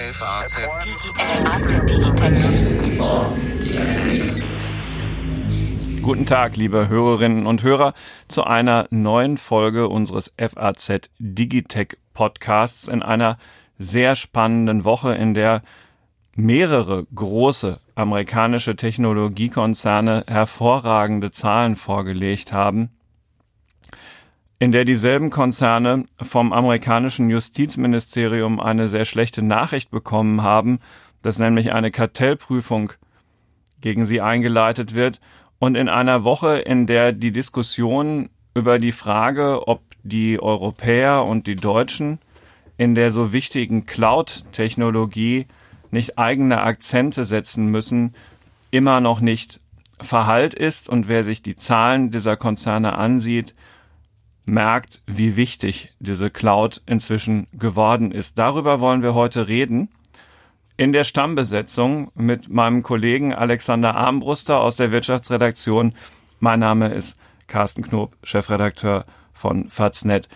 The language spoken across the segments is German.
FAZ Guten Tag, liebe Hörerinnen und Hörer, zu einer neuen Folge unseres FAZ Digitech Podcasts in einer sehr spannenden Woche, in der mehrere große amerikanische Technologiekonzerne hervorragende Zahlen vorgelegt haben, in der dieselben Konzerne vom amerikanischen Justizministerium eine sehr schlechte Nachricht bekommen haben, dass nämlich eine Kartellprüfung gegen sie eingeleitet wird. Und in einer Woche, in der die Diskussion über die Frage, ob die Europäer und die Deutschen in der so wichtigen Cloud-Technologie nicht eigene Akzente setzen müssen, immer noch nicht verhallt ist. Und wer sich die Zahlen dieser Konzerne ansieht, merkt, wie wichtig diese Cloud inzwischen geworden ist. Darüber wollen wir heute reden. In der Stammbesetzung mit meinem Kollegen Alexander Armbruster aus der Wirtschaftsredaktion. Mein Name ist Carsten Knob, Chefredakteur von Faznet.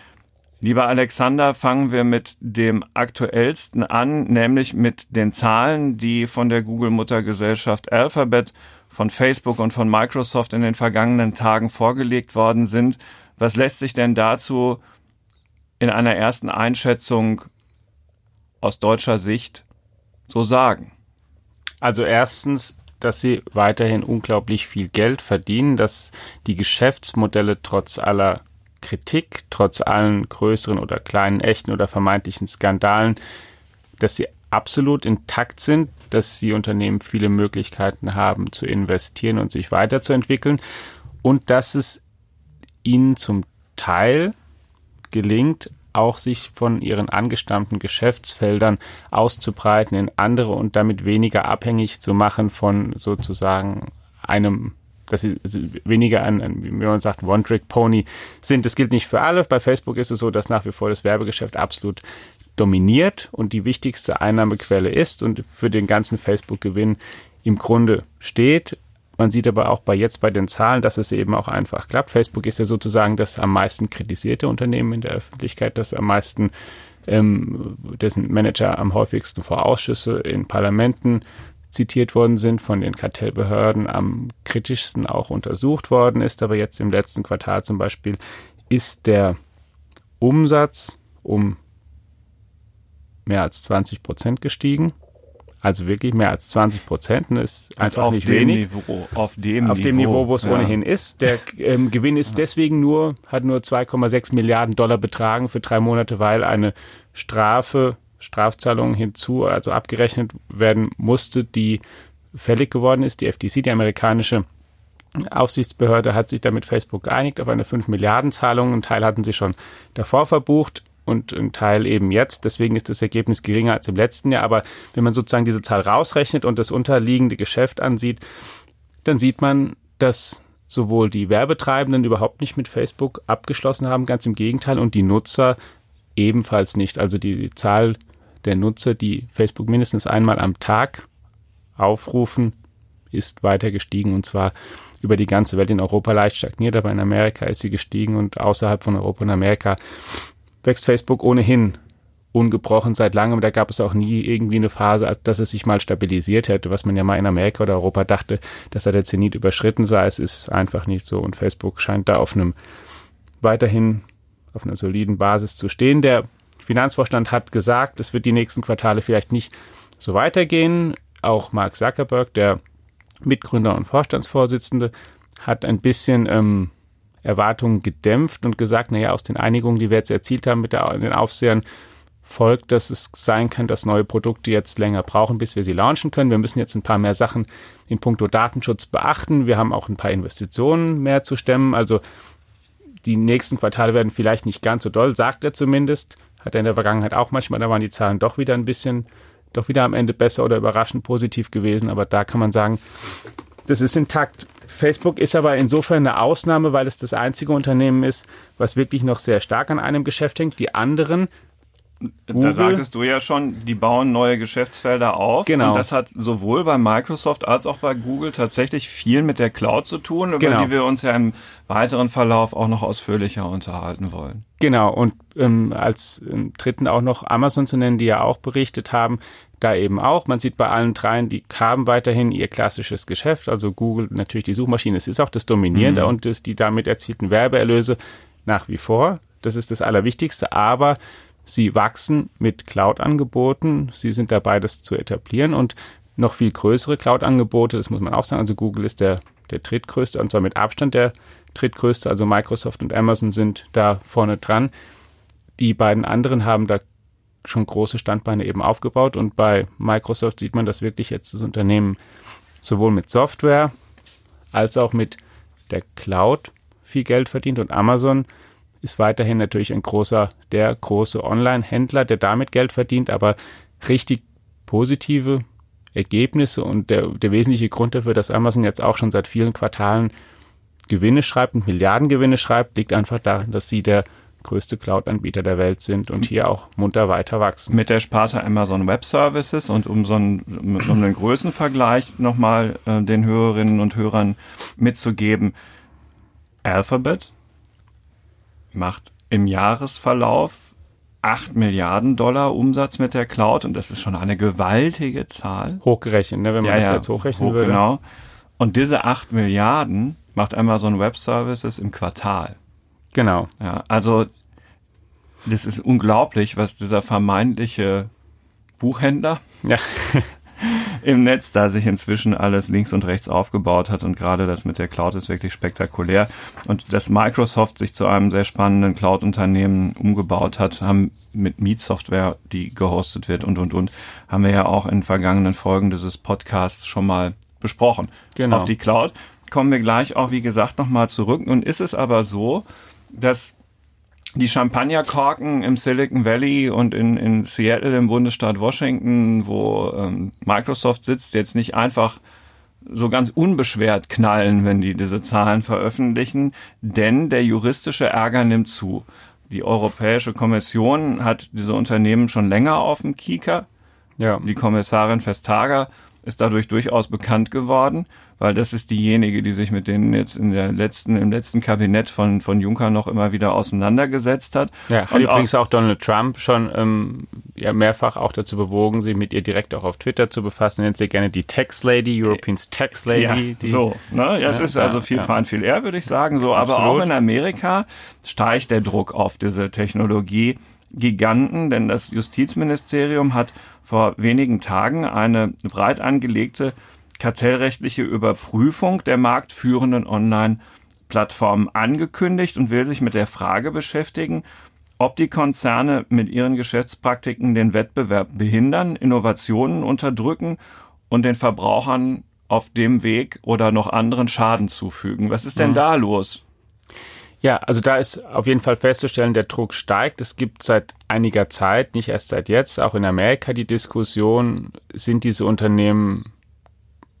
Lieber Alexander, fangen wir mit dem aktuellsten an, nämlich mit den Zahlen, die von der Google-Muttergesellschaft Alphabet, von Facebook und von Microsoft in den vergangenen Tagen vorgelegt worden sind. Was lässt sich denn dazu in einer ersten Einschätzung aus deutscher Sicht so sagen? Also erstens, dass sie weiterhin unglaublich viel Geld verdienen, dass die Geschäftsmodelle trotz aller Kritik, trotz allen größeren oder kleinen, echten oder vermeintlichen Skandalen, dass sie absolut intakt sind, dass die Unternehmen viele Möglichkeiten haben zu investieren und sich weiterzuentwickeln und dass es ihnen zum Teil gelingt, auch sich von ihren angestammten Geschäftsfeldern auszubreiten in andere und damit weniger abhängig zu machen von sozusagen einem dass sie weniger ein, ein wie man sagt, One-Trick-Pony sind. Das gilt nicht für alle. Bei Facebook ist es so, dass nach wie vor das Werbegeschäft absolut dominiert und die wichtigste Einnahmequelle ist und für den ganzen Facebook-Gewinn im Grunde steht. Man sieht aber auch bei jetzt bei den Zahlen, dass es eben auch einfach klappt. Facebook ist ja sozusagen das am meisten kritisierte Unternehmen in der Öffentlichkeit, das am meisten ähm, dessen Manager am häufigsten vor Ausschüsse in Parlamenten zitiert worden sind, von den Kartellbehörden am kritischsten auch untersucht worden ist. Aber jetzt im letzten Quartal zum Beispiel ist der Umsatz um mehr als 20 Prozent gestiegen. Also wirklich mehr als 20 Prozent ist einfach auf nicht dem wenig. Niveau, auf dem auf Niveau, dem Niveau, wo es ja. ohnehin ist. Der ähm, Gewinn ist deswegen nur, hat nur 2,6 Milliarden Dollar betragen für drei Monate, weil eine Strafe Strafzahlungen hinzu, also abgerechnet werden musste, die fällig geworden ist. Die FTC, die amerikanische Aufsichtsbehörde, hat sich damit Facebook geeinigt auf eine 5 Milliarden Zahlung. Ein Teil hatten sie schon davor verbucht und ein Teil eben jetzt. Deswegen ist das Ergebnis geringer als im letzten Jahr. Aber wenn man sozusagen diese Zahl rausrechnet und das unterliegende Geschäft ansieht, dann sieht man, dass sowohl die Werbetreibenden überhaupt nicht mit Facebook abgeschlossen haben, ganz im Gegenteil, und die Nutzer ebenfalls nicht. Also die, die Zahl der Nutzer, die Facebook mindestens einmal am Tag aufrufen, ist weiter gestiegen und zwar über die ganze Welt. In Europa leicht stagniert, aber in Amerika ist sie gestiegen und außerhalb von Europa und Amerika wächst Facebook ohnehin ungebrochen seit langem. Da gab es auch nie irgendwie eine Phase, dass es sich mal stabilisiert hätte, was man ja mal in Amerika oder Europa dachte, dass da der Zenit überschritten sei. Es ist einfach nicht so und Facebook scheint da auf einem weiterhin auf einer soliden Basis zu stehen. Der Finanzvorstand hat gesagt, es wird die nächsten Quartale vielleicht nicht so weitergehen. Auch Mark Zuckerberg, der Mitgründer und Vorstandsvorsitzende, hat ein bisschen ähm, Erwartungen gedämpft und gesagt, naja, aus den Einigungen, die wir jetzt erzielt haben mit der, den Aufsehern, folgt, dass es sein kann, dass neue Produkte jetzt länger brauchen, bis wir sie launchen können. Wir müssen jetzt ein paar mehr Sachen in puncto Datenschutz beachten. Wir haben auch ein paar Investitionen mehr zu stemmen. Also die nächsten Quartale werden vielleicht nicht ganz so doll, sagt er zumindest. Hat er in der Vergangenheit auch manchmal, da waren die Zahlen doch wieder ein bisschen, doch wieder am Ende besser oder überraschend positiv gewesen. Aber da kann man sagen, das ist intakt. Facebook ist aber insofern eine Ausnahme, weil es das einzige Unternehmen ist, was wirklich noch sehr stark an einem Geschäft hängt. Die anderen Google, da sagtest du ja schon, die bauen neue Geschäftsfelder auf. Genau. Und das hat sowohl bei Microsoft als auch bei Google tatsächlich viel mit der Cloud zu tun, über genau. die wir uns ja im weiteren Verlauf auch noch ausführlicher unterhalten wollen. Genau. Und ähm, als ähm, dritten auch noch Amazon zu nennen, die ja auch berichtet haben, da eben auch. Man sieht bei allen dreien, die haben weiterhin ihr klassisches Geschäft. Also Google natürlich die Suchmaschine. Es ist auch das Dominierende mhm. und das, die damit erzielten Werbeerlöse nach wie vor. Das ist das Allerwichtigste. Aber sie wachsen mit Cloud-Angeboten. Sie sind dabei, das zu etablieren und noch viel größere Cloud-Angebote. Das muss man auch sagen. Also Google ist der, der drittgrößte und zwar mit Abstand der drittgrößte. Also Microsoft und Amazon sind da vorne dran. Die beiden anderen haben da schon große Standbeine eben aufgebaut. Und bei Microsoft sieht man, dass wirklich jetzt das Unternehmen sowohl mit Software als auch mit der Cloud viel Geld verdient. Und Amazon ist weiterhin natürlich ein großer, der große Online-Händler, der damit Geld verdient, aber richtig positive Ergebnisse und der, der wesentliche Grund dafür, dass Amazon jetzt auch schon seit vielen Quartalen Gewinne schreibt und Milliardengewinne schreibt, liegt einfach darin, dass sie der größte Cloud-Anbieter der Welt sind und hier auch munter weiter wachsen. Mit der Sparte Amazon Web Services und um so einen, um einen Größenvergleich nochmal äh, den Hörerinnen und Hörern mitzugeben, Alphabet macht im Jahresverlauf 8 Milliarden Dollar Umsatz mit der Cloud und das ist schon eine gewaltige Zahl. Hochgerechnet, ne, wenn man ja, das ja, jetzt hochrechnen hoch, würde. Genau. Und diese 8 Milliarden macht Amazon Web Services im Quartal. Genau. Ja, also das ist unglaublich, was dieser vermeintliche Buchhändler ja. im Netz da sich inzwischen alles links und rechts aufgebaut hat und gerade das mit der Cloud ist wirklich spektakulär und dass Microsoft sich zu einem sehr spannenden Cloud-Unternehmen umgebaut hat, haben mit Meet-Software, die gehostet wird und und und, haben wir ja auch in vergangenen Folgen dieses Podcasts schon mal besprochen. Genau. Auf die Cloud kommen wir gleich auch, wie gesagt, nochmal zurück. Nun ist es aber so, dass die Champagnerkorken im Silicon Valley und in, in Seattle im Bundesstaat Washington, wo ähm, Microsoft sitzt, jetzt nicht einfach so ganz unbeschwert knallen, wenn die diese Zahlen veröffentlichen, denn der juristische Ärger nimmt zu. Die Europäische Kommission hat diese Unternehmen schon länger auf dem Kieker. Ja. Die Kommissarin Vestager ist dadurch durchaus bekannt geworden weil das ist diejenige, die sich mit denen jetzt in der letzten, im letzten Kabinett von, von Juncker noch immer wieder auseinandergesetzt hat. Ja, hat und übrigens auch, auch Donald Trump schon ähm, ja, mehrfach auch dazu bewogen, sich mit ihr direkt auch auf Twitter zu befassen. Er nennt sie gerne die Tax Lady, Europeans Tax Lady. Ja, die, so, ne? Ja, es ist also viel ja. Fahren, viel eher, würde ich sagen. So, aber auch in Amerika steigt der Druck auf diese Technologie. Giganten, denn das Justizministerium hat vor wenigen Tagen eine breit angelegte kartellrechtliche Überprüfung der marktführenden Online-Plattformen angekündigt und will sich mit der Frage beschäftigen, ob die Konzerne mit ihren Geschäftspraktiken den Wettbewerb behindern, Innovationen unterdrücken und den Verbrauchern auf dem Weg oder noch anderen Schaden zufügen. Was ist denn mhm. da los? Ja, also da ist auf jeden Fall festzustellen, der Druck steigt. Es gibt seit einiger Zeit, nicht erst seit jetzt, auch in Amerika die Diskussion, sind diese Unternehmen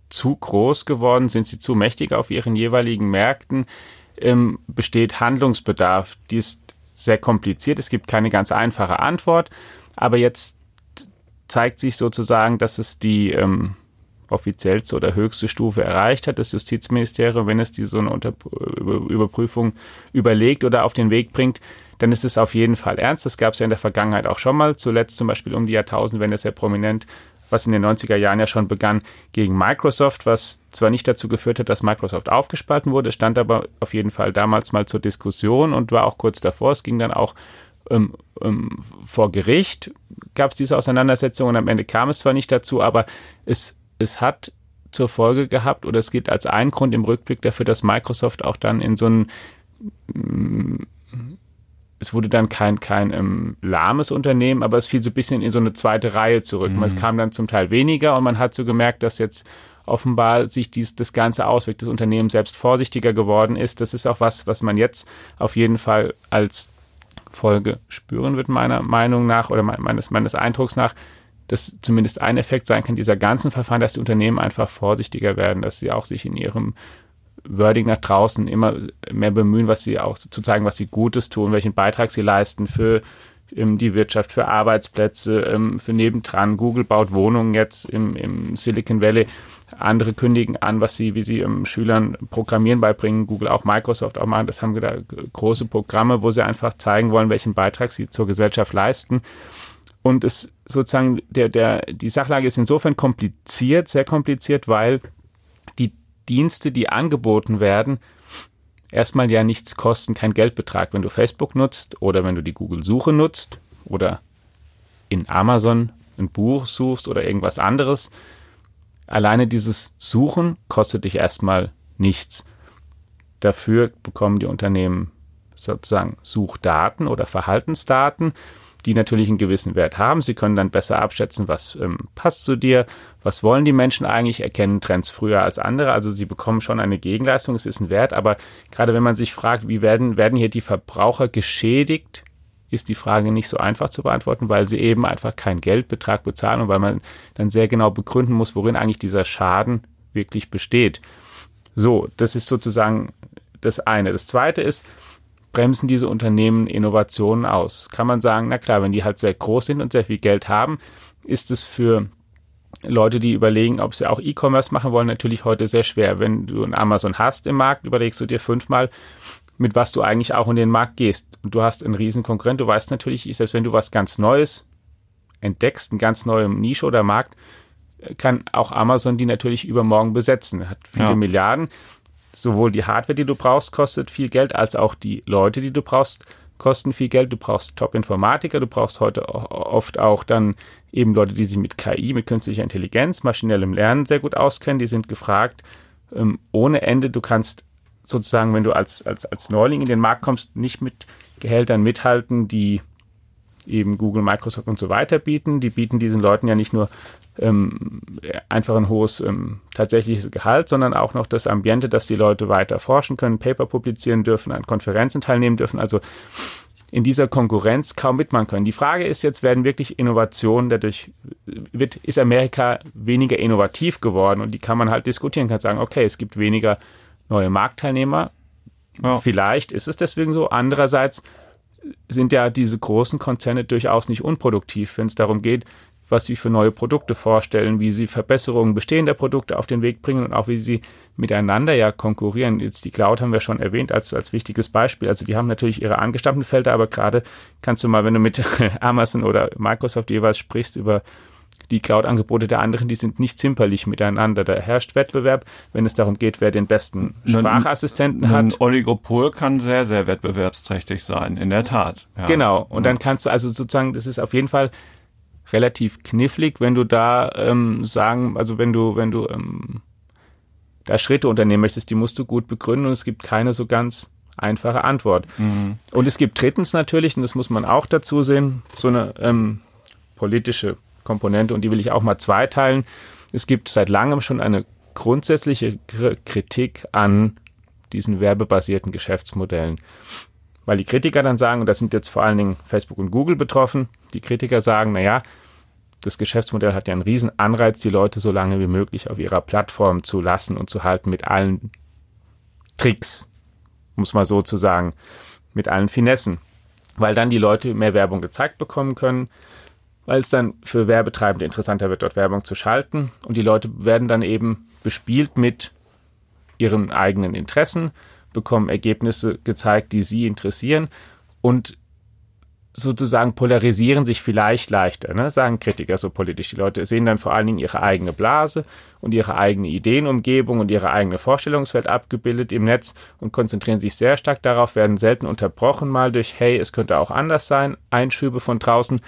zu groß geworden? Sind sie zu mächtig auf ihren jeweiligen Märkten? Ähm, besteht Handlungsbedarf? Die ist sehr kompliziert. Es gibt keine ganz einfache Antwort. Aber jetzt zeigt sich sozusagen, dass es die ähm, offiziellste oder höchste Stufe erreicht hat, das Justizministerium, wenn es die so eine Unter Überprüfung überlegt oder auf den Weg bringt, dann ist es auf jeden Fall ernst. Das gab es ja in der Vergangenheit auch schon mal, zuletzt zum Beispiel um die Jahrtausendwende sehr prominent was in den 90er Jahren ja schon begann, gegen Microsoft, was zwar nicht dazu geführt hat, dass Microsoft aufgespalten wurde, stand aber auf jeden Fall damals mal zur Diskussion und war auch kurz davor. Es ging dann auch ähm, ähm, vor Gericht, gab es diese Auseinandersetzung und am Ende kam es zwar nicht dazu, aber es, es hat zur Folge gehabt oder es gilt als ein Grund im Rückblick dafür, dass Microsoft auch dann in so einen es wurde dann kein, kein ähm, lahmes Unternehmen, aber es fiel so ein bisschen in so eine zweite Reihe zurück. Mhm. Es kam dann zum Teil weniger und man hat so gemerkt, dass jetzt offenbar sich dies, das Ganze auswirkt, das Unternehmen selbst vorsichtiger geworden ist. Das ist auch was, was man jetzt auf jeden Fall als Folge spüren wird, meiner Meinung nach oder meines, meines Eindrucks nach, dass zumindest ein Effekt sein kann dieser ganzen Verfahren, dass die Unternehmen einfach vorsichtiger werden, dass sie auch sich in ihrem Wording nach draußen immer mehr bemühen, was sie auch zu zeigen, was sie Gutes tun, welchen Beitrag sie leisten für ähm, die Wirtschaft, für Arbeitsplätze, ähm, für nebendran. Google baut Wohnungen jetzt im, im Silicon Valley. Andere kündigen an, was sie, wie sie ähm, Schülern Programmieren beibringen. Google auch Microsoft auch machen. Das haben wir da große Programme, wo sie einfach zeigen wollen, welchen Beitrag sie zur Gesellschaft leisten. Und es sozusagen, der, der, die Sachlage ist insofern kompliziert, sehr kompliziert, weil die Dienste, die angeboten werden, erstmal ja nichts kosten, kein Geldbetrag. Wenn du Facebook nutzt oder wenn du die Google-Suche nutzt oder in Amazon ein Buch suchst oder irgendwas anderes, alleine dieses Suchen kostet dich erstmal nichts. Dafür bekommen die Unternehmen sozusagen Suchdaten oder Verhaltensdaten die natürlich einen gewissen Wert haben. Sie können dann besser abschätzen, was ähm, passt zu dir, was wollen die Menschen eigentlich, erkennen Trends früher als andere. Also sie bekommen schon eine Gegenleistung, es ist ein Wert, aber gerade wenn man sich fragt, wie werden, werden hier die Verbraucher geschädigt, ist die Frage nicht so einfach zu beantworten, weil sie eben einfach keinen Geldbetrag bezahlen und weil man dann sehr genau begründen muss, worin eigentlich dieser Schaden wirklich besteht. So, das ist sozusagen das eine. Das zweite ist, bremsen diese Unternehmen Innovationen aus. Kann man sagen, na klar, wenn die halt sehr groß sind und sehr viel Geld haben, ist es für Leute, die überlegen, ob sie auch E-Commerce machen wollen, natürlich heute sehr schwer. Wenn du ein Amazon hast im Markt, überlegst du dir fünfmal, mit was du eigentlich auch in den Markt gehst. Und du hast einen riesen Konkurrent. Du weißt natürlich, selbst wenn du was ganz Neues entdeckst, ein ganz neuer Nische oder Markt, kann auch Amazon die natürlich übermorgen besetzen. Hat viele ja. Milliarden sowohl die Hardware, die du brauchst, kostet viel Geld, als auch die Leute, die du brauchst, kosten viel Geld. Du brauchst Top-Informatiker, du brauchst heute oft auch dann eben Leute, die sich mit KI, mit künstlicher Intelligenz, maschinellem Lernen sehr gut auskennen, die sind gefragt ähm, ohne Ende. Du kannst sozusagen, wenn du als, als, als Neuling in den Markt kommst, nicht mit Gehältern mithalten, die eben Google, Microsoft und so weiter bieten. Die bieten diesen Leuten ja nicht nur ähm, einfach ein hohes ähm, tatsächliches Gehalt, sondern auch noch das Ambiente, dass die Leute weiter forschen können, Paper publizieren dürfen, an Konferenzen teilnehmen dürfen, also in dieser Konkurrenz kaum mitmachen können. Die Frage ist jetzt, werden wirklich Innovationen dadurch, wird, ist Amerika weniger innovativ geworden und die kann man halt diskutieren, kann sagen, okay, es gibt weniger neue Marktteilnehmer. Ja. Vielleicht ist es deswegen so. Andererseits sind ja diese großen Konzerne durchaus nicht unproduktiv, wenn es darum geht, was sie für neue Produkte vorstellen, wie sie Verbesserungen bestehender Produkte auf den Weg bringen und auch wie sie miteinander ja konkurrieren. Jetzt die Cloud haben wir schon erwähnt als, als wichtiges Beispiel. Also die haben natürlich ihre angestammten Felder, aber gerade kannst du mal, wenn du mit Amazon oder Microsoft jeweils sprichst über die Cloud-Angebote der anderen, die sind nicht zimperlich miteinander. Da herrscht Wettbewerb, wenn es darum geht, wer den besten Sprachassistenten hat. Ein Oligopol kann sehr, sehr wettbewerbsträchtig sein, in der Tat. Ja. Genau. Und dann kannst du also sozusagen, das ist auf jeden Fall relativ knifflig, wenn du da ähm, sagen, also wenn du, wenn du ähm, da Schritte unternehmen möchtest, die musst du gut begründen und es gibt keine so ganz einfache Antwort. Mhm. Und es gibt drittens natürlich, und das muss man auch dazu sehen, so eine ähm, politische Komponente und die will ich auch mal zweiteilen. Es gibt seit langem schon eine grundsätzliche Kritik an diesen werbebasierten Geschäftsmodellen. Weil die Kritiker dann sagen, und da sind jetzt vor allen Dingen Facebook und Google betroffen, die Kritiker sagen, naja, das Geschäftsmodell hat ja einen riesen Anreiz, die Leute so lange wie möglich auf ihrer Plattform zu lassen und zu halten mit allen Tricks, muss man so zu sagen, mit allen Finessen, weil dann die Leute mehr Werbung gezeigt bekommen können, weil es dann für Werbetreibende interessanter wird, dort Werbung zu schalten. Und die Leute werden dann eben bespielt mit ihren eigenen Interessen, bekommen Ergebnisse gezeigt, die sie interessieren und sozusagen polarisieren sich vielleicht leichter, ne? sagen Kritiker so politisch. Die Leute sehen dann vor allen Dingen ihre eigene Blase und ihre eigene Ideenumgebung und ihre eigene Vorstellungswelt abgebildet im Netz und konzentrieren sich sehr stark darauf, werden selten unterbrochen mal durch, hey, es könnte auch anders sein, Einschübe von draußen.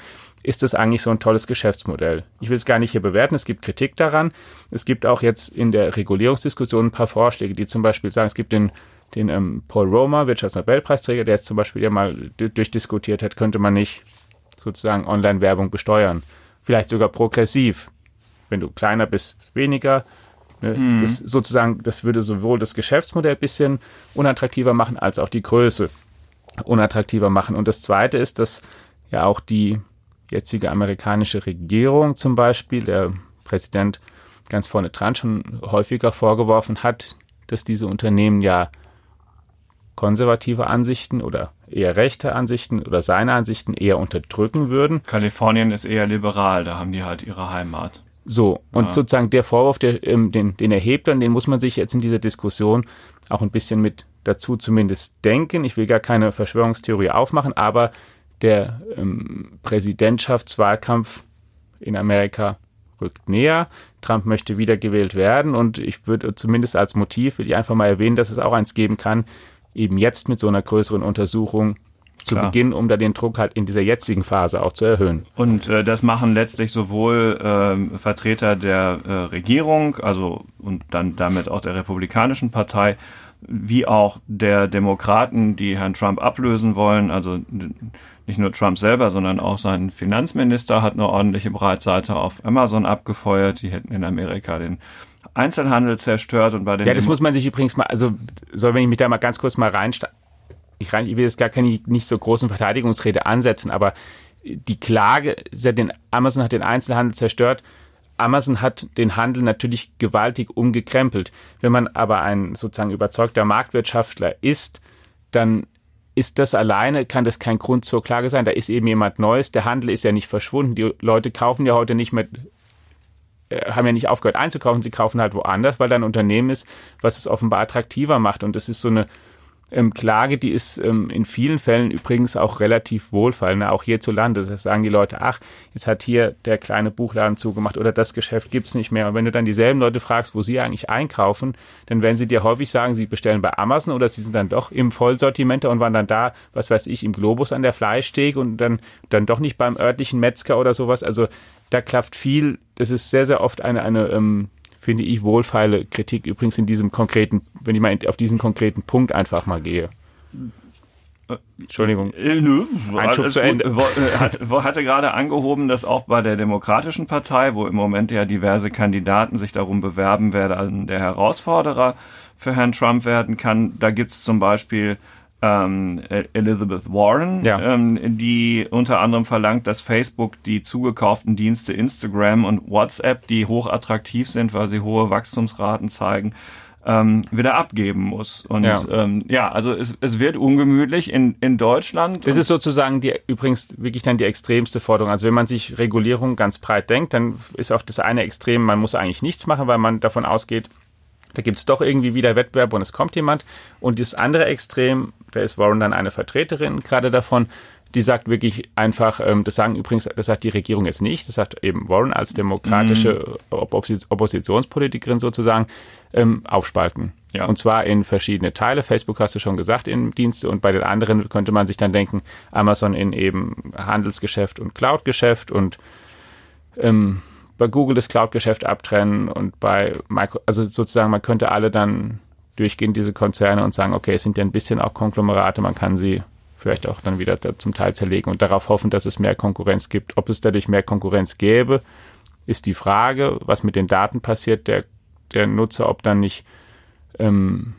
Ist das eigentlich so ein tolles Geschäftsmodell? Ich will es gar nicht hier bewerten, es gibt Kritik daran. Es gibt auch jetzt in der Regulierungsdiskussion ein paar Vorschläge, die zum Beispiel sagen, es gibt den den ähm, Paul Romer, Wirtschaftsnobelpreisträger, der jetzt zum Beispiel ja mal durchdiskutiert hat, könnte man nicht sozusagen Online-Werbung besteuern. Vielleicht sogar progressiv. Wenn du kleiner bist, weniger. Ne? Mhm. Das sozusagen, das würde sowohl das Geschäftsmodell ein bisschen unattraktiver machen, als auch die Größe unattraktiver machen. Und das Zweite ist, dass ja auch die jetzige amerikanische Regierung zum Beispiel, der Präsident ganz vorne dran schon häufiger vorgeworfen hat, dass diese Unternehmen ja konservative Ansichten oder eher rechte Ansichten oder seine Ansichten eher unterdrücken würden. Kalifornien ist eher liberal, da haben die halt ihre Heimat. So, und ja. sozusagen der Vorwurf, der, ähm, den, den erhebt dann, den muss man sich jetzt in dieser Diskussion auch ein bisschen mit dazu zumindest denken. Ich will gar keine Verschwörungstheorie aufmachen, aber der ähm, Präsidentschaftswahlkampf in Amerika rückt näher. Trump möchte wiedergewählt werden und ich würde zumindest als Motiv, will ich einfach mal erwähnen, dass es auch eins geben kann, eben jetzt mit so einer größeren Untersuchung zu Klar. Beginn, um da den Druck halt in dieser jetzigen Phase auch zu erhöhen. Und äh, das machen letztlich sowohl äh, Vertreter der äh, Regierung, also und dann damit auch der Republikanischen Partei, wie auch der Demokraten, die Herrn Trump ablösen wollen. Also nicht nur Trump selber, sondern auch sein Finanzminister hat eine ordentliche Breitseite auf Amazon abgefeuert. Die hätten in Amerika den Einzelhandel zerstört und bei den. Ja, das muss man sich übrigens mal, also soll, wenn ich mich da mal ganz kurz mal reinsteigen. Ich, rein, ich will jetzt gar keine nicht so großen Verteidigungsrede ansetzen, aber die Klage, den Amazon hat den Einzelhandel zerstört. Amazon hat den Handel natürlich gewaltig umgekrempelt. Wenn man aber ein sozusagen überzeugter Marktwirtschaftler ist, dann ist das alleine, kann das kein Grund zur Klage sein. Da ist eben jemand Neues. Der Handel ist ja nicht verschwunden. Die Leute kaufen ja heute nicht mehr, haben ja nicht aufgehört einzukaufen. Sie kaufen halt woanders, weil da ein Unternehmen ist, was es offenbar attraktiver macht. Und das ist so eine ähm, Klage, die ist ähm, in vielen Fällen übrigens auch relativ wohlfallend, ne? auch hierzulande. Das sagen die Leute, ach, jetzt hat hier der kleine Buchladen zugemacht oder das Geschäft gibt's nicht mehr. Und wenn du dann dieselben Leute fragst, wo sie eigentlich einkaufen, dann werden sie dir häufig sagen, sie bestellen bei Amazon oder sie sind dann doch im Vollsortiment und waren dann da, was weiß ich, im Globus an der Fleischsteg und dann, dann doch nicht beim örtlichen Metzger oder sowas. Also da klafft viel, das ist sehr, sehr oft eine, eine ähm, finde ich, wohlfeile Kritik übrigens in diesem konkreten, wenn ich mal auf diesen konkreten Punkt einfach mal gehe. Entschuldigung. Äh, nö, Einschub zu Ende. Äh, hat, hatte gerade angehoben, dass auch bei der Demokratischen Partei, wo im Moment ja diverse Kandidaten sich darum bewerben, wer dann der Herausforderer für Herrn Trump werden kann, da gibt es zum Beispiel ähm, Elizabeth Warren, ja. ähm, die unter anderem verlangt, dass Facebook die zugekauften Dienste Instagram und WhatsApp, die hochattraktiv sind, weil sie hohe Wachstumsraten zeigen, ähm, wieder abgeben muss. Und ja, ähm, ja also es, es wird ungemütlich in, in Deutschland. Das ist sozusagen die übrigens wirklich dann die extremste Forderung. Also wenn man sich Regulierung ganz breit denkt, dann ist auf das eine Extrem, man muss eigentlich nichts machen, weil man davon ausgeht, da gibt es doch irgendwie wieder Wettbewerb und es kommt jemand. Und das andere Extrem, da ist Warren dann eine Vertreterin gerade davon, die sagt wirklich einfach, ähm, das sagen übrigens, das sagt die Regierung jetzt nicht, das sagt eben Warren als demokratische mm. Oppositionspolitikerin sozusagen, ähm, aufspalten. Ja. Und zwar in verschiedene Teile. Facebook hast du schon gesagt, in Dienste und bei den anderen könnte man sich dann denken, Amazon in eben Handelsgeschäft und Cloud-Geschäft und ähm, bei Google das Cloud-Geschäft abtrennen und bei Micro, also sozusagen, man könnte alle dann durchgehen, diese Konzerne und sagen, okay, es sind ja ein bisschen auch Konglomerate, man kann sie vielleicht auch dann wieder zum Teil zerlegen und darauf hoffen, dass es mehr Konkurrenz gibt. Ob es dadurch mehr Konkurrenz gäbe, ist die Frage, was mit den Daten passiert, der, der Nutzer, ob dann nicht ähm,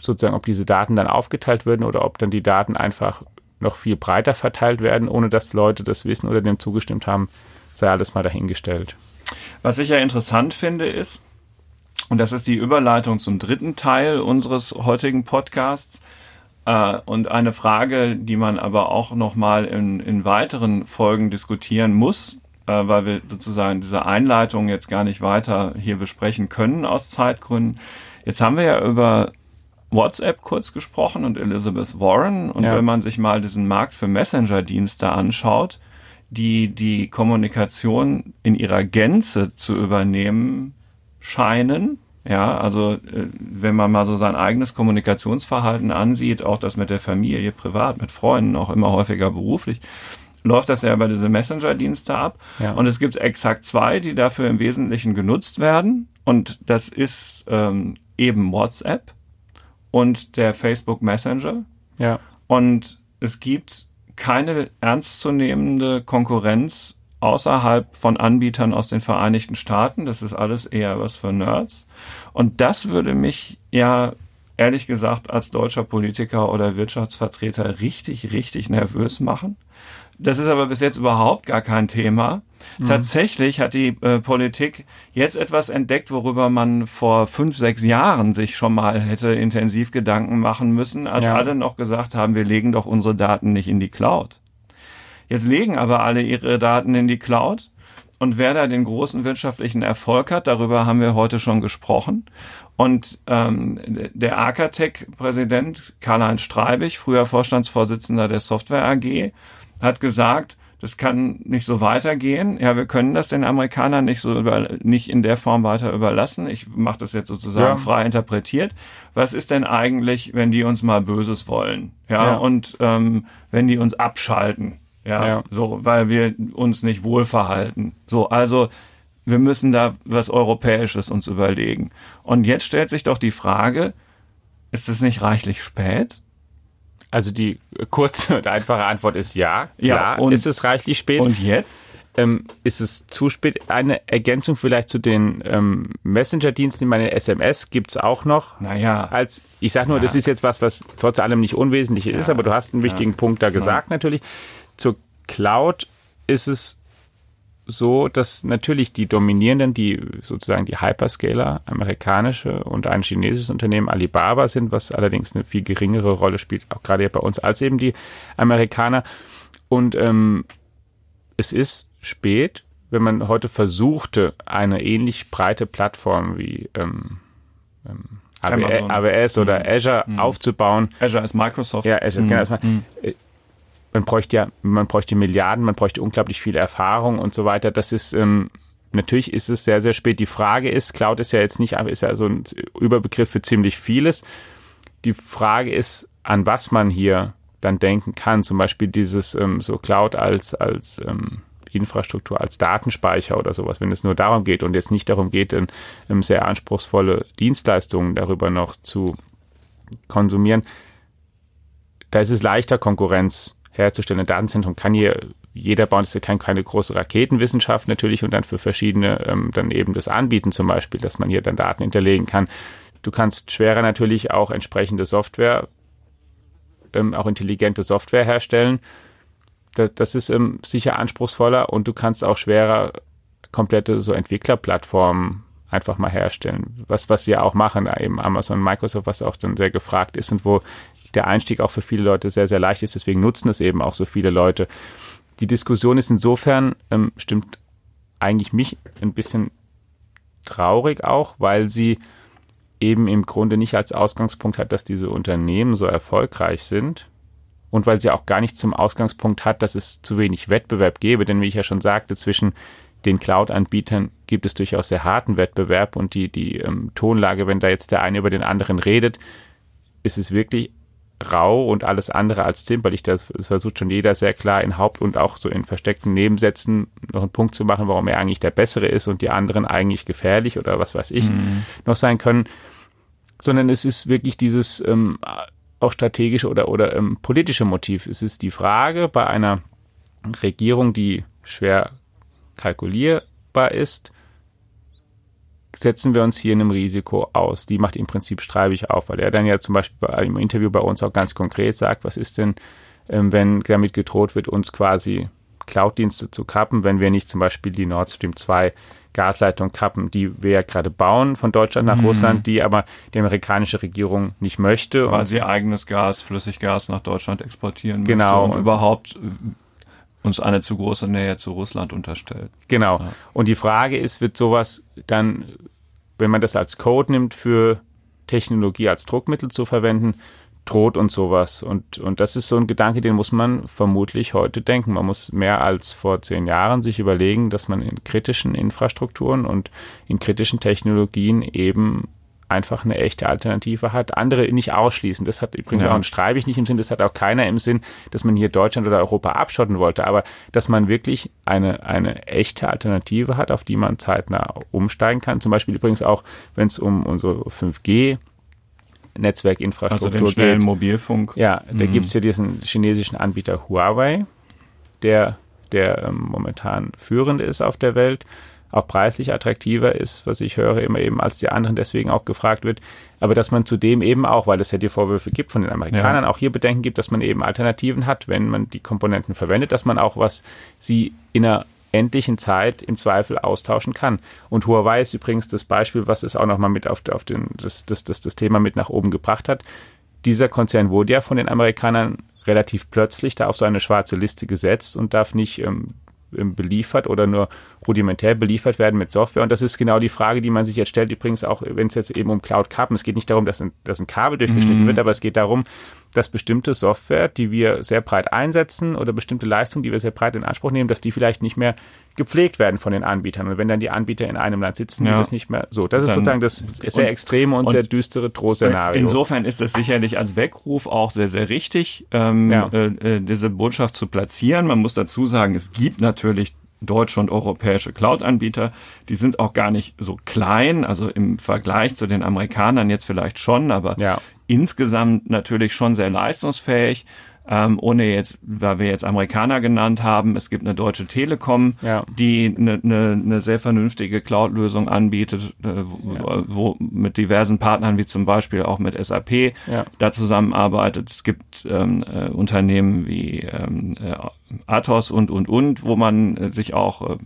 sozusagen, ob diese Daten dann aufgeteilt würden oder ob dann die Daten einfach noch viel breiter verteilt werden, ohne dass Leute das wissen oder dem zugestimmt haben sei alles mal dahingestellt. Was ich ja interessant finde ist, und das ist die Überleitung zum dritten Teil unseres heutigen Podcasts, äh, und eine Frage, die man aber auch nochmal in, in weiteren Folgen diskutieren muss, äh, weil wir sozusagen diese Einleitung jetzt gar nicht weiter hier besprechen können aus Zeitgründen. Jetzt haben wir ja über WhatsApp kurz gesprochen und Elizabeth Warren. Und ja. wenn man sich mal diesen Markt für Messenger-Dienste anschaut, die die Kommunikation in ihrer Gänze zu übernehmen scheinen. Ja, also äh, wenn man mal so sein eigenes Kommunikationsverhalten ansieht, auch das mit der Familie, privat, mit Freunden, auch immer häufiger beruflich, läuft das ja über diese Messenger-Dienste ab. Ja. Und es gibt exakt zwei, die dafür im Wesentlichen genutzt werden. Und das ist ähm, eben WhatsApp und der Facebook Messenger. Ja. Und es gibt keine ernstzunehmende Konkurrenz außerhalb von Anbietern aus den Vereinigten Staaten. Das ist alles eher was für Nerds. Und das würde mich ja ehrlich gesagt als deutscher Politiker oder Wirtschaftsvertreter richtig, richtig nervös machen. Das ist aber bis jetzt überhaupt gar kein Thema. Mhm. Tatsächlich hat die äh, Politik jetzt etwas entdeckt, worüber man vor fünf, sechs Jahren sich schon mal hätte intensiv Gedanken machen müssen, als ja. alle noch gesagt haben, wir legen doch unsere Daten nicht in die Cloud. Jetzt legen aber alle ihre Daten in die Cloud. Und wer da den großen wirtschaftlichen Erfolg hat, darüber haben wir heute schon gesprochen. Und ähm, der Arcatec-Präsident Karl-Heinz Streibig, früher Vorstandsvorsitzender der Software AG, hat gesagt, das kann nicht so weitergehen. Ja, wir können das den Amerikanern nicht so über, nicht in der Form weiter überlassen. Ich mache das jetzt sozusagen ja. frei interpretiert. Was ist denn eigentlich, wenn die uns mal Böses wollen? Ja, ja. und ähm, wenn die uns abschalten? Ja, ja, so, weil wir uns nicht wohlverhalten. So, also wir müssen da was Europäisches uns überlegen. Und jetzt stellt sich doch die Frage, ist es nicht reichlich spät? Also die kurze und einfache Antwort ist ja. Klar, ja, und, ist es reichlich spät. Und jetzt? Ähm, ist es zu spät? Eine Ergänzung vielleicht zu den ähm, Messenger-Diensten, meine SMS gibt es auch noch. Naja. Als, ich sage nur, ja. das ist jetzt was, was trotz allem nicht unwesentlich ja. ist, aber du hast einen wichtigen. Punkt da gesagt natürlich. Zur Cloud ist es so, dass natürlich die dominierenden, die sozusagen die Hyperscaler, amerikanische und ein chinesisches Unternehmen Alibaba sind, was allerdings eine viel geringere Rolle spielt, auch gerade bei uns, als eben die Amerikaner. Und ähm, es ist spät, wenn man heute versuchte, eine ähnlich breite Plattform wie ähm, ähm, AWS oder mhm. Azure mhm. aufzubauen. Azure ist Microsoft. Ja, Azure ist mhm. genau. Mhm man bräuchte ja, man bräuchte Milliarden, man bräuchte unglaublich viel Erfahrung und so weiter. Das ist, ähm, natürlich ist es sehr, sehr spät. Die Frage ist, Cloud ist ja jetzt nicht, ist ja so ein Überbegriff für ziemlich vieles. Die Frage ist, an was man hier dann denken kann. Zum Beispiel dieses ähm, so Cloud als, als ähm, Infrastruktur, als Datenspeicher oder sowas, wenn es nur darum geht und jetzt nicht darum geht, ähm, sehr anspruchsvolle Dienstleistungen darüber noch zu konsumieren. Da ist es leichter, Konkurrenz herzustellen. Ein Datenzentrum kann hier jeder bauen, das ist ja keine große Raketenwissenschaft natürlich und dann für verschiedene ähm, dann eben das anbieten zum Beispiel, dass man hier dann Daten hinterlegen kann. Du kannst schwerer natürlich auch entsprechende Software, ähm, auch intelligente Software herstellen. Das, das ist ähm, sicher anspruchsvoller und du kannst auch schwerer komplette so Entwicklerplattformen einfach mal herstellen. Was, was sie ja auch machen, eben Amazon, Microsoft, was auch dann sehr gefragt ist und wo der Einstieg auch für viele Leute sehr, sehr leicht ist. Deswegen nutzen es eben auch so viele Leute. Die Diskussion ist insofern, ähm, stimmt eigentlich mich ein bisschen traurig auch, weil sie eben im Grunde nicht als Ausgangspunkt hat, dass diese Unternehmen so erfolgreich sind und weil sie auch gar nicht zum Ausgangspunkt hat, dass es zu wenig Wettbewerb gäbe. Denn wie ich ja schon sagte, zwischen den Cloud-Anbietern gibt es durchaus sehr harten Wettbewerb und die, die ähm, Tonlage, wenn da jetzt der eine über den anderen redet, ist es wirklich rau und alles andere als zimperlich. Das, das versucht schon jeder sehr klar in Haupt- und auch so in versteckten Nebensätzen noch einen Punkt zu machen, warum er eigentlich der Bessere ist und die anderen eigentlich gefährlich oder was weiß ich mhm. noch sein können. Sondern es ist wirklich dieses ähm, auch strategische oder, oder ähm, politische Motiv. Es ist die Frage bei einer Regierung, die schwer kalkulierbar ist, setzen wir uns hier einem Risiko aus. Die macht im Prinzip streibig auf, weil er dann ja zum Beispiel im Interview bei uns auch ganz konkret sagt, was ist denn, ähm, wenn damit gedroht wird, uns quasi Cloud-Dienste zu kappen, wenn wir nicht zum Beispiel die Nord Stream 2 Gasleitung kappen, die wir ja gerade bauen von Deutschland nach mhm. Russland, die aber die amerikanische Regierung nicht möchte. Weil sie eigenes Gas, Flüssiggas nach Deutschland exportieren genau, und überhaupt uns eine zu große Nähe zu Russland unterstellt. Genau. Ja. Und die Frage ist, wird sowas dann, wenn man das als Code nimmt, für Technologie als Druckmittel zu verwenden, droht uns sowas. Und, und das ist so ein Gedanke, den muss man vermutlich heute denken. Man muss mehr als vor zehn Jahren sich überlegen, dass man in kritischen Infrastrukturen und in kritischen Technologien eben einfach eine echte Alternative hat. Andere nicht ausschließen. Das hat übrigens ja. auch ein Streibig nicht im Sinn, das hat auch keiner im Sinn, dass man hier Deutschland oder Europa abschotten wollte, aber dass man wirklich eine, eine echte Alternative hat, auf die man zeitnah umsteigen kann. Zum Beispiel übrigens auch, wenn es um unsere 5G Netzwerkinfrastruktur also den schnellen geht. Mobilfunk. Ja, da mhm. gibt es ja diesen chinesischen Anbieter Huawei, der, der ähm, momentan führend ist auf der Welt auch preislich attraktiver ist, was ich höre, immer eben als die anderen deswegen auch gefragt wird. Aber dass man zudem eben auch, weil es ja die Vorwürfe gibt von den Amerikanern, ja. auch hier Bedenken gibt, dass man eben Alternativen hat, wenn man die Komponenten verwendet, dass man auch was sie in einer endlichen Zeit im Zweifel austauschen kann. Und Huawei ist übrigens das Beispiel, was es auch nochmal mit auf, auf den, das, das, das, das Thema mit nach oben gebracht hat. Dieser Konzern wurde ja von den Amerikanern relativ plötzlich da auf so eine schwarze Liste gesetzt und darf nicht ähm, beliefert oder nur rudimentär beliefert werden mit Software. Und das ist genau die Frage, die man sich jetzt stellt, übrigens auch, wenn es jetzt eben um Cloud Karten, es geht nicht darum, dass ein, dass ein Kabel durchgeschnitten mhm. wird, aber es geht darum, dass bestimmte Software, die wir sehr breit einsetzen oder bestimmte Leistungen, die wir sehr breit in Anspruch nehmen, dass die vielleicht nicht mehr gepflegt werden von den Anbietern. Und wenn dann die Anbieter in einem Land sitzen, ja. das nicht mehr so. Das ist sozusagen das sehr extreme und, und sehr düstere Drohszenario. Insofern ist das sicherlich als Weckruf auch sehr, sehr richtig, ähm, ja. äh, äh diese Botschaft zu platzieren. Man muss dazu sagen, es gibt natürlich deutsche und europäische Cloud-Anbieter. Die sind auch gar nicht so klein, also im Vergleich zu den Amerikanern jetzt vielleicht schon, aber ja. insgesamt natürlich schon sehr leistungsfähig ähm, ohne jetzt, weil wir jetzt Amerikaner genannt haben, es gibt eine deutsche Telekom, ja. die eine, eine, eine sehr vernünftige Cloud-Lösung anbietet, äh, wo, ja. wo, mit diversen Partnern wie zum Beispiel auch mit SAP ja. da zusammenarbeitet. Es gibt ähm, äh, Unternehmen wie ähm, äh, Athos und und und, wo man äh, sich auch äh,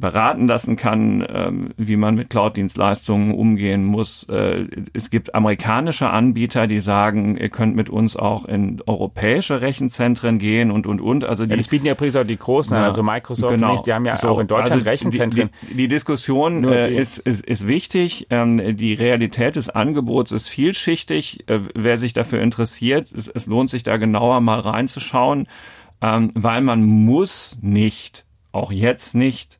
beraten lassen kann, ähm, wie man mit Cloud-Dienstleistungen umgehen muss. Äh, es gibt amerikanische Anbieter, die sagen, ihr könnt mit uns auch in europäische Rechenzentren gehen und, und, und. Also die, ja, das bieten ja übrigens auch die Großen, ja, also Microsoft genau, nicht, die haben ja so, auch in Deutschland also Rechenzentren. Die, die, die Diskussion äh, die. Ist, ist, ist wichtig. Ähm, die Realität des Angebots ist vielschichtig. Äh, wer sich dafür interessiert, es, es lohnt sich da genauer mal reinzuschauen, ähm, weil man muss nicht, auch jetzt nicht,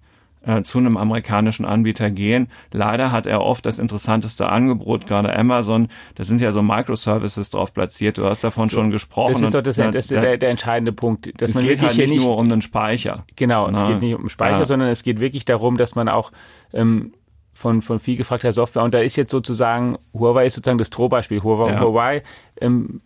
äh, zu einem amerikanischen Anbieter gehen. Leider hat er oft das interessanteste Angebot, gerade Amazon. Da sind ja so Microservices drauf platziert. Du hast davon so, schon gesprochen. Das ist doch das, das ist der, der entscheidende Punkt. Dass es man geht halt nicht, nicht nur um den Speicher. Genau, Na, es geht nicht um den Speicher, ja. sondern es geht wirklich darum, dass man auch ähm, von, von viel gefragter Software. Und da ist jetzt sozusagen, Huawei ist sozusagen das Drohbeispiel. Huawei, ja. Huawei ähm,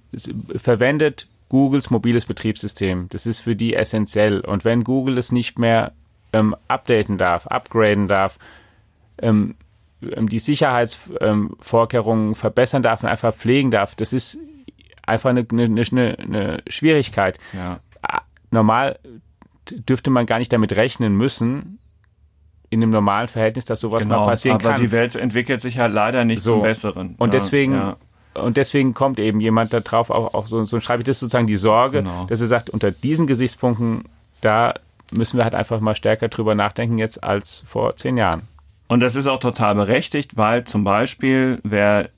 verwendet Googles mobiles Betriebssystem. Das ist für die essentiell. Und wenn Google es nicht mehr ähm, updaten darf, upgraden darf, ähm, ähm, die Sicherheitsvorkehrungen verbessern darf und einfach pflegen darf, das ist einfach eine, eine, eine, eine Schwierigkeit. Ja. Normal dürfte man gar nicht damit rechnen müssen, in einem normalen Verhältnis, dass sowas genau, mal passieren aber kann. Aber die Welt entwickelt sich ja leider nicht so. zum Besseren. Und deswegen ja. Und deswegen kommt eben jemand da drauf, auch, auch so, so schreibe ich das sozusagen die Sorge, genau. dass er sagt, unter diesen Gesichtspunkten, da müssen wir halt einfach mal stärker drüber nachdenken jetzt als vor zehn Jahren. Und das ist auch total berechtigt, weil zum Beispiel, wer,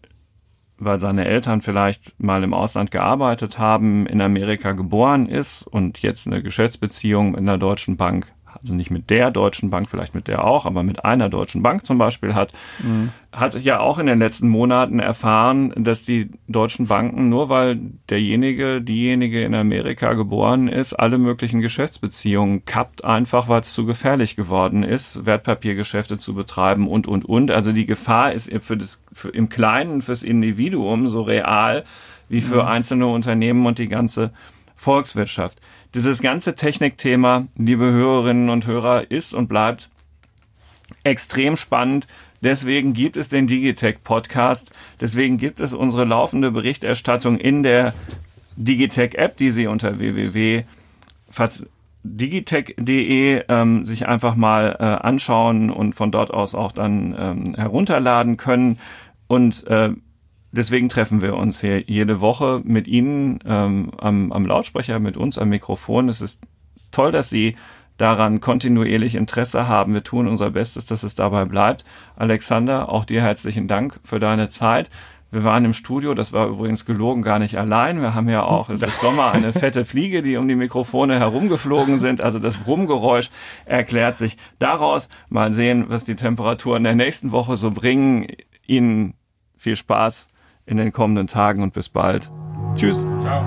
weil seine Eltern vielleicht mal im Ausland gearbeitet haben, in Amerika geboren ist und jetzt eine Geschäftsbeziehung mit einer deutschen Bank also nicht mit der Deutschen Bank, vielleicht mit der auch, aber mit einer Deutschen Bank zum Beispiel hat, mhm. hat ja auch in den letzten Monaten erfahren, dass die deutschen Banken, nur weil derjenige, diejenige in Amerika geboren ist, alle möglichen Geschäftsbeziehungen kappt, einfach weil es zu gefährlich geworden ist, Wertpapiergeschäfte zu betreiben und, und, und. Also die Gefahr ist für das, für, im Kleinen fürs Individuum so real wie für mhm. einzelne Unternehmen und die ganze Volkswirtschaft. Dieses ganze Technikthema, liebe Hörerinnen und Hörer, ist und bleibt extrem spannend. Deswegen gibt es den Digitech Podcast. Deswegen gibt es unsere laufende Berichterstattung in der Digitech App, die Sie unter www.digitech.de ähm, sich einfach mal äh, anschauen und von dort aus auch dann ähm, herunterladen können. Und äh, deswegen treffen wir uns hier jede Woche mit Ihnen ähm, am, am Lautsprecher, mit uns am Mikrofon. Es ist toll, dass Sie daran kontinuierlich Interesse haben. Wir tun unser Bestes, dass es dabei bleibt. Alexander, auch dir herzlichen Dank für deine Zeit. Wir waren im Studio, das war übrigens gelogen gar nicht allein. Wir haben ja auch, es ist Sommer, eine fette Fliege, die um die Mikrofone herumgeflogen sind. Also das Brummgeräusch erklärt sich daraus. Mal sehen, was die Temperaturen der nächsten Woche so bringen. Ihnen viel Spaß in den kommenden Tagen und bis bald. Tschüss. Ciao.